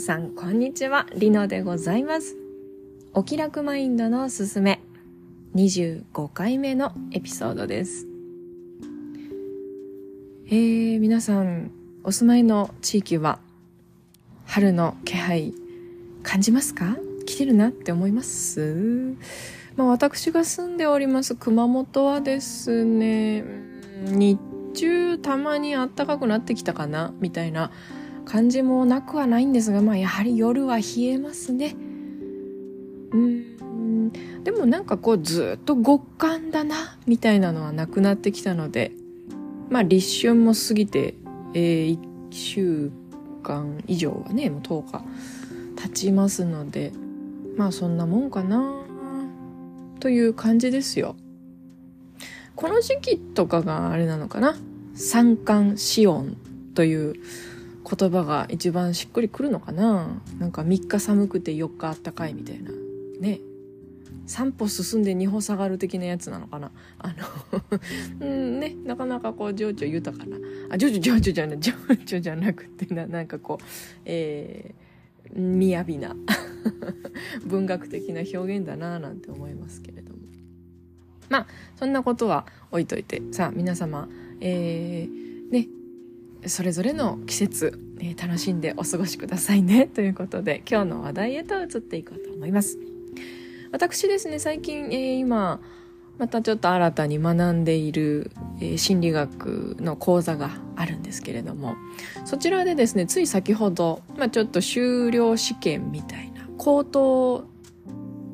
皆さん、こんにちは。リノでございます。お気楽マインドのすすめ、25回目のエピソードです。えー、皆さん、お住まいの地域は、春の気配、感じますか？来てるなって思います？まあ、私が住んでおります熊本はですね、日中たまに暖かくなってきたかなみたいな感じもなくはないんですが、まあ、やはり夜は冷えますね。うんでもなんかこうずっと極寒だなみたいなのはなくなってきたのでまあ立春も過ぎて、えー、1週間以上はねもう10日経ちますのでまあそんなもんかなという感じですよ。この時期とかがあれなのかな？三寒四温という言葉が一番しっくりくるのかな？なんか3日寒くて4日あったかいみたいな。ね。3歩進んで2歩下がる的なやつなのかな？あの うんね。なかなかこう情緒豊かな。あ情緒情緒じゃない。情緒じゃなくてななんかこうえー、雅な 文学的な表現だななんて思いますけれども。まあそんなことは置いといて。さあ皆様えー、ね。それぞれの季節、えー、楽しんでお過ごしくださいね。ということで今日の話題へと移っていこうと思います。私ですね最近、えー、今またちょっと新たに学んでいる、えー、心理学の講座があるんですけれどもそちらでですねつい先ほど、まあ、ちょっと修了試験みたいな高等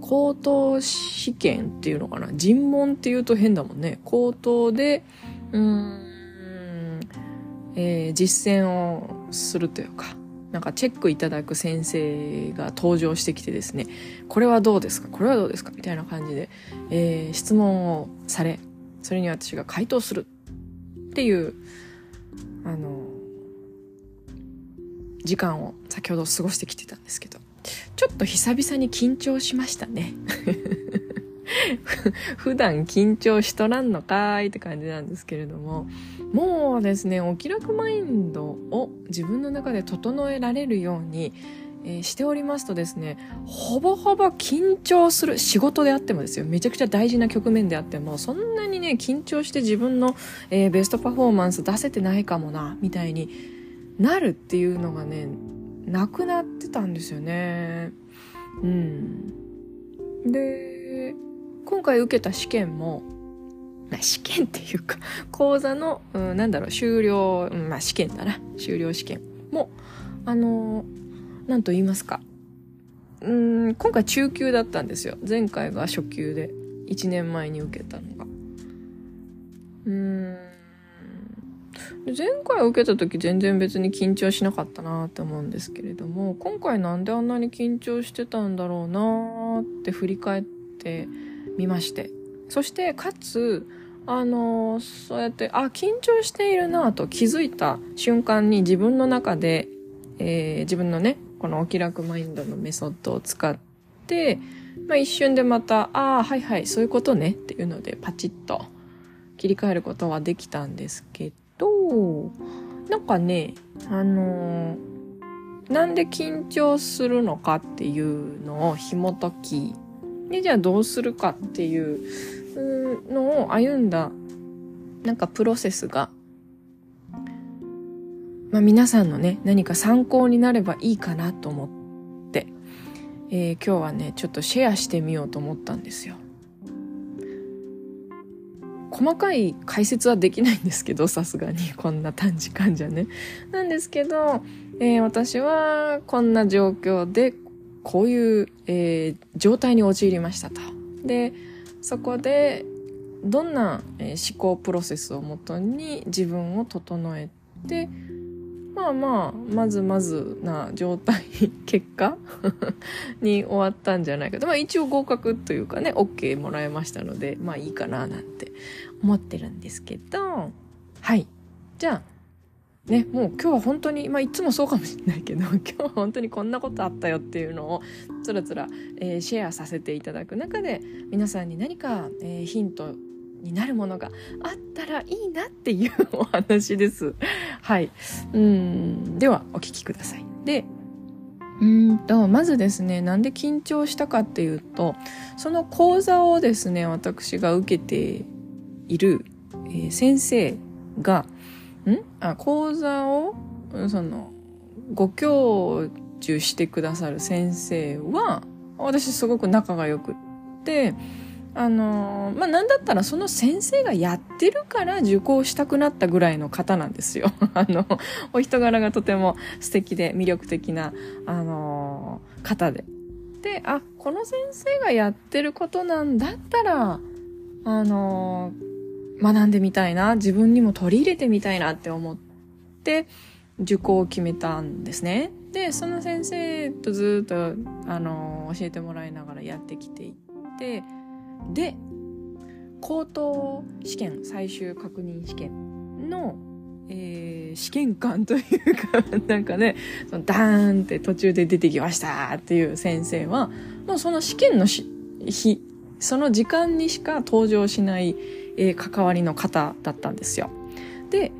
高等試験っていうのかな尋問っていうと変だもんね。高等でうんえー、実践をするというか、なんかチェックいただく先生が登場してきてですね、これはどうですか？これはどうですか？みたいな感じで、えー、質問をされ、それに私が回答するっていう、あの、時間を先ほど過ごしてきてたんですけど、ちょっと久々に緊張しましたね。普段緊張しとらんのかーいって感じなんですけれども、もうですね、お気楽マインドを自分の中で整えられるように、えー、しておりますとですね、ほぼほぼ緊張する仕事であってもですよ、めちゃくちゃ大事な局面であっても、そんなにね、緊張して自分の、えー、ベストパフォーマンス出せてないかもな、みたいになるっていうのがね、なくなってたんですよね。うん。で、今回受けた試験も、試験っていうか、講座の、うん、なんだろう、終了、うん、まあ試験だな。終了試験も、あのー、と言いますか。うん、今回中級だったんですよ。前回が初級で、1年前に受けたのが。うん。前回受けた時全然別に緊張しなかったなって思うんですけれども、今回なんであんなに緊張してたんだろうなって振り返ってみまして。そしてかつあのそうやってあ緊張しているなと気づいた瞬間に自分の中で、えー、自分のねこのお気楽マインドのメソッドを使って、まあ、一瞬でまたああはいはいそういうことねっていうのでパチッと切り替えることはできたんですけどなんかねあの、なんで緊張するのかっていうのを紐解きでじゃあどうするかっていうのを歩んだなんかプロセスが、まあ、皆さんのね何か参考になればいいかなと思って、えー、今日はねちょっとシェアしてみようと思ったんですよ。細かい解説はできないんですけどさすがにこんな短時間じゃね。なんですけど、えー、私はこんな状況でこういう、えー、状態に陥りましたと。でそこでどんな思考プロセスをもとに自分を整えてまあまあまずまずな状態結果 に終わったんじゃないかと。まあ一応合格というかね OK もらえましたのでまあいいかななんて思ってるんですけど。はい。じゃあね、もう今日は本当に、まあいつもそうかもしれないけど、今日は本当にこんなことあったよっていうのをつらつら、えー、シェアさせていただく中で、皆さんに何か、えー、ヒントになるものがあったらいいなっていうお話です。はい。うん。では、お聞きください。で、うんとまずですねなんで緊張したかっていうとその講座をですね私が受けている、えー、先生があ講座をそのご教授してくださる先生は私すごく仲が良くってあのまあ何だったらその先生がやってるから受講したくなったぐらいの方なんですよ。あのお人柄がとても素敵で魅力的なあの方で。であこの先生がやってることなんだったらあの学んでみたいな自分にも取り入れてみたいなって思って受講を決めたんですね。でその先生とずっとあの教えてもらいながらやってきていってで高等試験最終確認試験の、えー、試験官というか なんかねそのダーンって途中で出てきましたっていう先生はもうその試験の日その時間にしか登場しない、えー、関わりの方だったんですよ。で、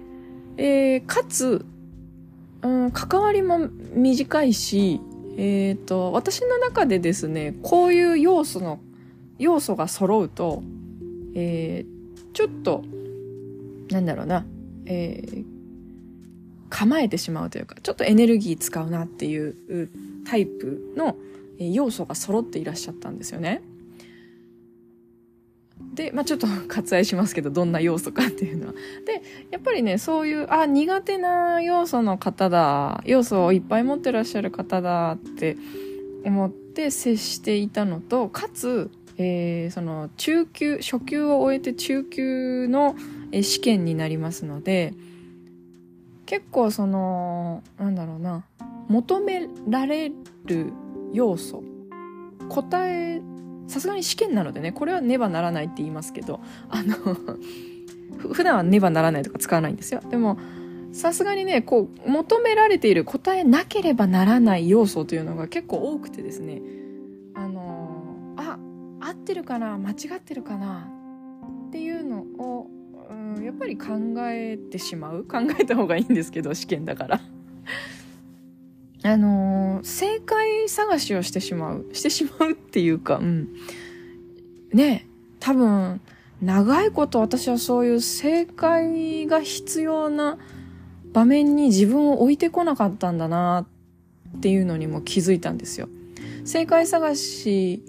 えー、かつうん、関わりも短いし、えっ、ー、と、私の中でですね、こういう要素の、要素が揃うと、えー、ちょっと、なんだろうな、えー、構えてしまうというか、ちょっとエネルギー使うなっていうタイプの要素が揃っていらっしゃったんですよね。で、まあ、ちょっと 割愛しますけど、どんな要素かっていうのは。で、やっぱりね、そういう、あ、苦手な要素の方だ、要素をいっぱい持ってらっしゃる方だって思って接していたのと、かつ、えー、その中級、初級を終えて中級の試験になりますので、結構その、なんだろうな、求められる要素、答えさすがに試験なのでねこれはねばならないって言いますけどあの 普段はねばならないとか使わないんですよ。でもさすがにねこう求められている答えなければならない要素というのが結構多くてですね。あのあ合ってるかな間違ってるかなっていうのを、うん、やっぱり考えてしまう。考えた方がいいんですけど試験だから。あのー、正解探しをしてしまう。してしまうっていうか、うん。ね多分、長いこと私はそういう正解が必要な場面に自分を置いてこなかったんだなっていうのにも気づいたんですよ。正解探し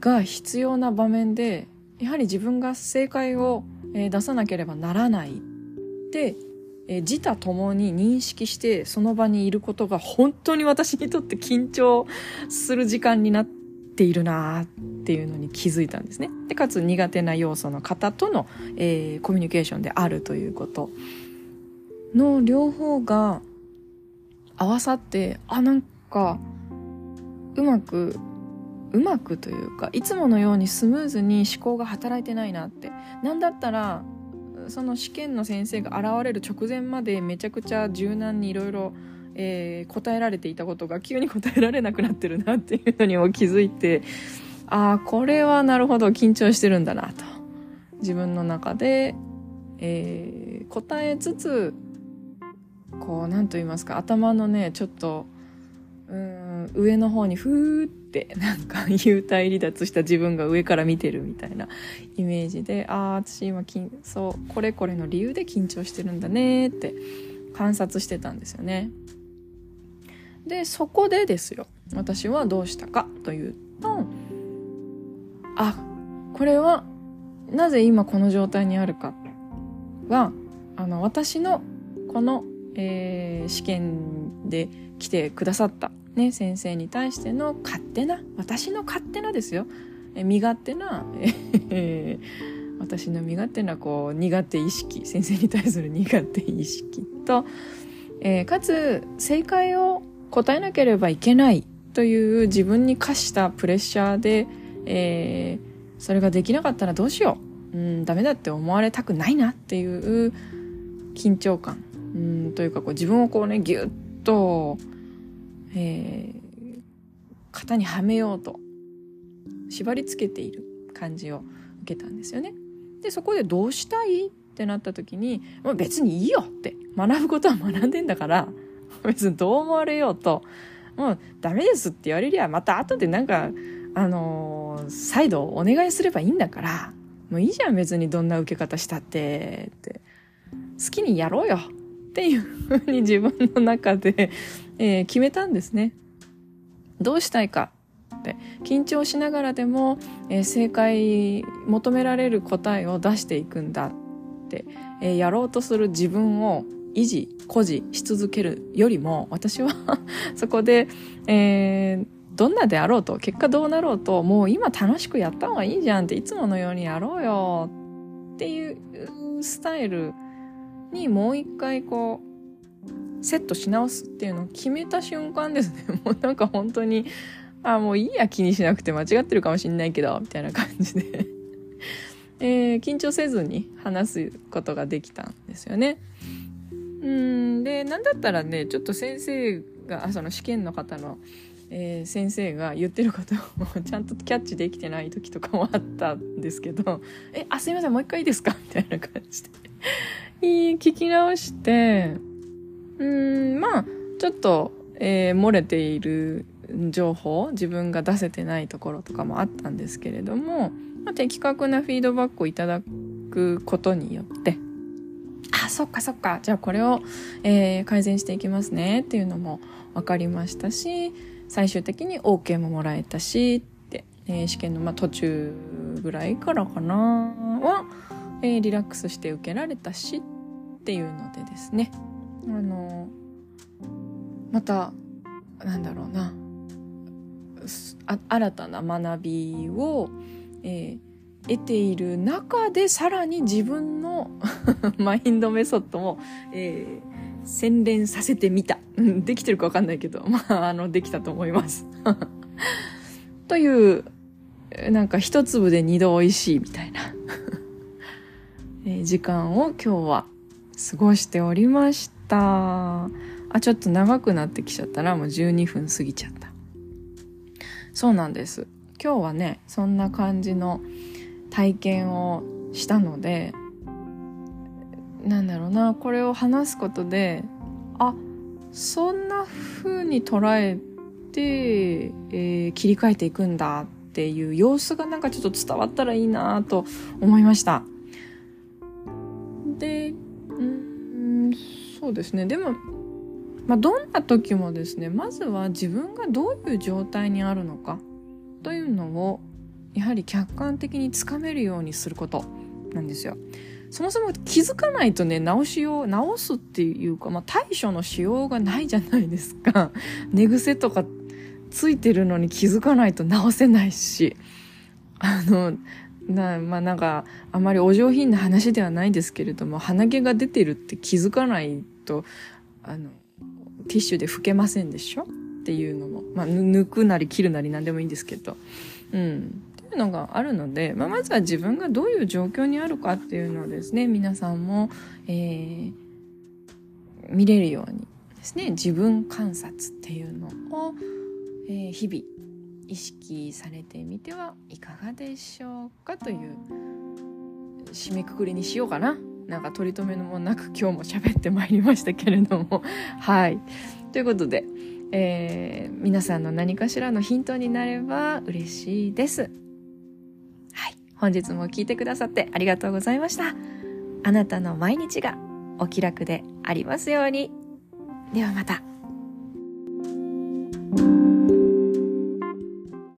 が必要な場面で、やはり自分が正解を出さなければならないってえ自他ともに認識してその場にいることが本当に私にとって緊張する時間になっているなっていうのに気づいたんですね。でかつ苦手な要素の方との、えー、コミュニケーションであるということの両方が合わさってあなんかうまくうまくというかいつものようにスムーズに思考が働いてないなってなんだったらその試験の先生が現れる直前までめちゃくちゃ柔軟にいろいろ答えられていたことが急に答えられなくなってるなっていうのにも気づいてああこれはなるほど緊張してるんだなと。自分の中で、えー、答えつつこう何と言いますか頭のねちょっとうん上の方にふーってなんか幽体離脱した自分が上から見てるみたいなイメージでああ私今そうこれこれの理由で緊張してるんだねって観察してたんですよね。でそこでですよ私はどうしたかというとあこれはなぜ今この状態にあるかはあの私のこの、えー、試験で来てくださった、ね、先生に対しての勝手な私の勝手なですよ。身勝手な、私の身勝手なこう苦手意識先生に対する苦手意識と、えー、かつ正解を答えなければいけないという自分に課したプレッシャーで、えー、それができなかったらどうしよう、うん、ダメだって思われたくないなっていう緊張感、うん、というかこう自分をこうねギュッと、えー、型にはめようと縛り付けている感じを受けたんですよね。でそこでどうしたいってなった時にもう別にいいよって学ぶことは学んでんだから別にどう思われようともうダメですって言われりゃまた後でなんかあのー、再度お願いすればいいんだからもういいじゃん別にどんな受け方したってって好きにやろうよっていうふうに自分の中で、えー、決めたんですね。どうしたいかって緊張しながらでも、えー、正解求められる答えを出していくんだって、えー、やろうとする自分を維持誇示し続けるよりも私は そこで、えー、どんなであろうと結果どうなろうともう今楽しくやった方がいいじゃんっていつものようにやろうよっていうスタイルにもう一回こうセットし直すっていうのを決めた瞬間ですね もうなんか本当にあもういいや気にしなくて間違ってるかもしんないけどみたいな感じで えー、緊張せずに話すことができたんですよね。うんでなんだったらねちょっと先生がその試験の方のえー、先生が言ってることをちゃんとキャッチできてない時とかもあったんですけど「えあすいませんもう一回いいですか?」みたいな感じで 聞き直してうんまあちょっと、えー、漏れている情報自分が出せてないところとかもあったんですけれども、まあ、的確なフィードバックをいただくことによって。あそっかそっか。じゃあこれを、えー、改善していきますねっていうのも分かりましたし最終的に OK ももらえたしって、えー、試験のまあ途中ぐらいからかなは、えー、リラックスして受けられたしっていうのでですねあのまたなんだろうな新たな学びを、えー、得ている中でさらに自分の マインドメソッドも、えー、洗練させてみた。できてるかわかんないけど、まあ、あの、できたと思います。という、なんか一粒で二度美味しいみたいなえ時間を今日は過ごしておりました。あ、ちょっと長くなってきちゃったらもう12分過ぎちゃった。そうなんです。今日はね、そんな感じの体験をしたので、なんだろうなこれを話すことであそんな風に捉えて、えー、切り替えていくんだっていう様子がなんかちょっと伝わったらいいなと思いましたでそうですねでも、まあ、どんな時もですねまずは自分がどういう状態にあるのかというのをやはり客観的につかめるようにすることなんですよ。そもそも気づかないとね、直しよう、直すっていうか、まあ、対処のしようがないじゃないですか。寝癖とかついてるのに気づかないと直せないし。あの、な、まあなんか、あまりお上品な話ではないですけれども、鼻毛が出てるって気づかないと、あの、ティッシュで拭けませんでしょ？っていうのも、まあ、抜くなり切るなり何でもいいんですけど、うん。いうのがあるので、まあ、まずは自分がどういう状況にあるかっていうのをですね皆さんも、えー、見れるようにですね自分観察っていうのを、えー、日々意識されてみてはいかがでしょうかという締めくくりにしようかな。なんか取り留めのもなく今日も喋ってまいりましたけれども。はい。ということで、えー、皆さんの何かしらのヒントになれば嬉しいですはい。本日も聞いてくださってありがとうございました。あなたの毎日がお気楽でありますように。ではまた。